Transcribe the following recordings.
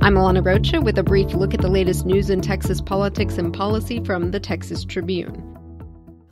I'm Alana Rocha with a brief look at the latest news in Texas politics and policy from the Texas Tribune.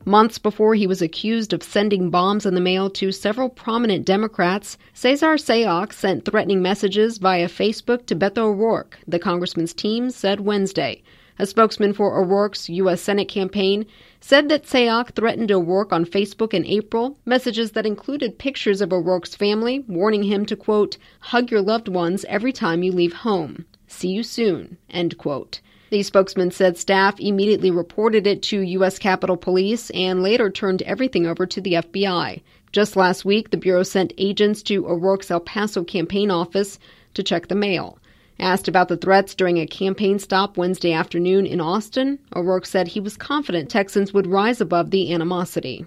Months before he was accused of sending bombs in the mail to several prominent Democrats, Cesar Sayoc sent threatening messages via Facebook to Beto O'Rourke, the congressman's team said Wednesday. A spokesman for O'Rourke's U.S. Senate campaign said that Sayoc threatened O'Rourke on Facebook in April, messages that included pictures of O'Rourke's family, warning him to, quote, hug your loved ones every time you leave home. See you soon, end quote. The spokesman said staff immediately reported it to U.S. Capitol Police and later turned everything over to the FBI. Just last week, the Bureau sent agents to O'Rourke's El Paso campaign office to check the mail. Asked about the threats during a campaign stop Wednesday afternoon in Austin, O'Rourke said he was confident Texans would rise above the animosity.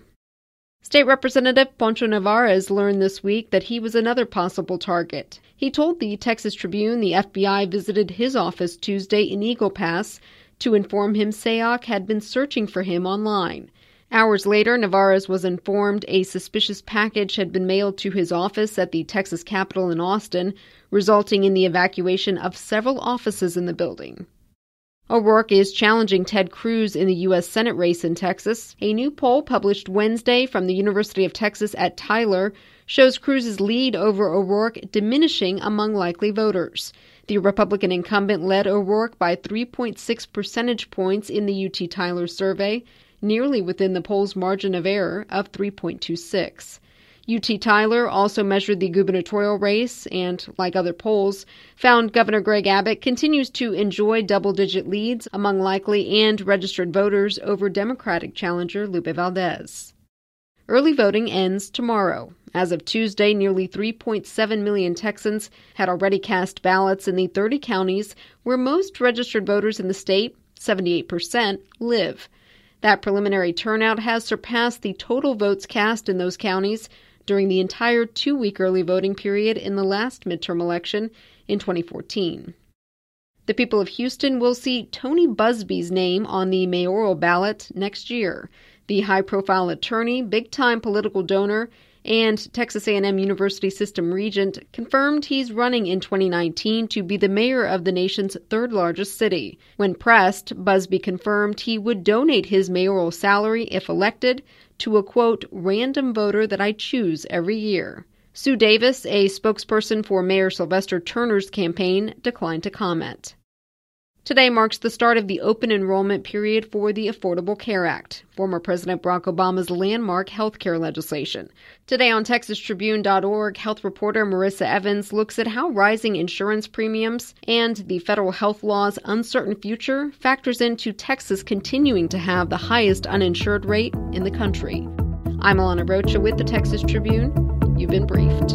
State Representative Poncho Nevarez learned this week that he was another possible target. He told the Texas Tribune the FBI visited his office Tuesday in Eagle Pass to inform him Sayoc had been searching for him online. Hours later, Nevarez was informed a suspicious package had been mailed to his office at the Texas Capitol in Austin, resulting in the evacuation of several offices in the building. O'Rourke is challenging Ted Cruz in the U.S. Senate race in Texas. A new poll published Wednesday from the University of Texas at Tyler shows Cruz's lead over O'Rourke diminishing among likely voters. The Republican incumbent led O'Rourke by 3.6 percentage points in the UT Tyler survey nearly within the poll's margin of error of 3.26. UT Tyler also measured the gubernatorial race and, like other polls, found Governor Greg Abbott continues to enjoy double digit leads among likely and registered voters over Democratic challenger Lupe Valdez. Early voting ends tomorrow. As of Tuesday, nearly 3.7 million Texans had already cast ballots in the 30 counties where most registered voters in the state, 78%, live. That preliminary turnout has surpassed the total votes cast in those counties during the entire two week early voting period in the last midterm election in 2014. The people of Houston will see Tony Buzbee's name on the mayoral ballot next year. The high profile attorney, big time political donor, and Texas A&M University System Regent confirmed he's running in 2019 to be the mayor of the nation's third largest city. When pressed, Buzbee confirmed he would donate his mayoral salary if elected to a quote random voter that I choose every year. Sue Davis, a spokesperson for Mayor Sylvester Turner's campaign, declined to comment. Today marks the start of the open enrollment period for the Affordable Care Act, former President Barack Obama's landmark health care legislation. Today on TexasTribune.org, health reporter Marissa Evans looks at how rising insurance premiums and the federal health law's uncertain future factors into Texas continuing to have the highest uninsured rate in the country. I'm Alana Rocha with the Texas Tribune. You've been briefed.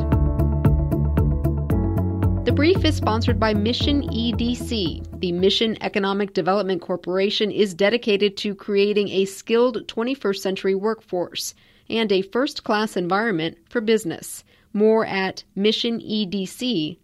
The brief is sponsored by Mission EDC. The Mission Economic Development Corporation is dedicated to creating a skilled 21st century workforce and a first class environment for business. More at missionedc.com.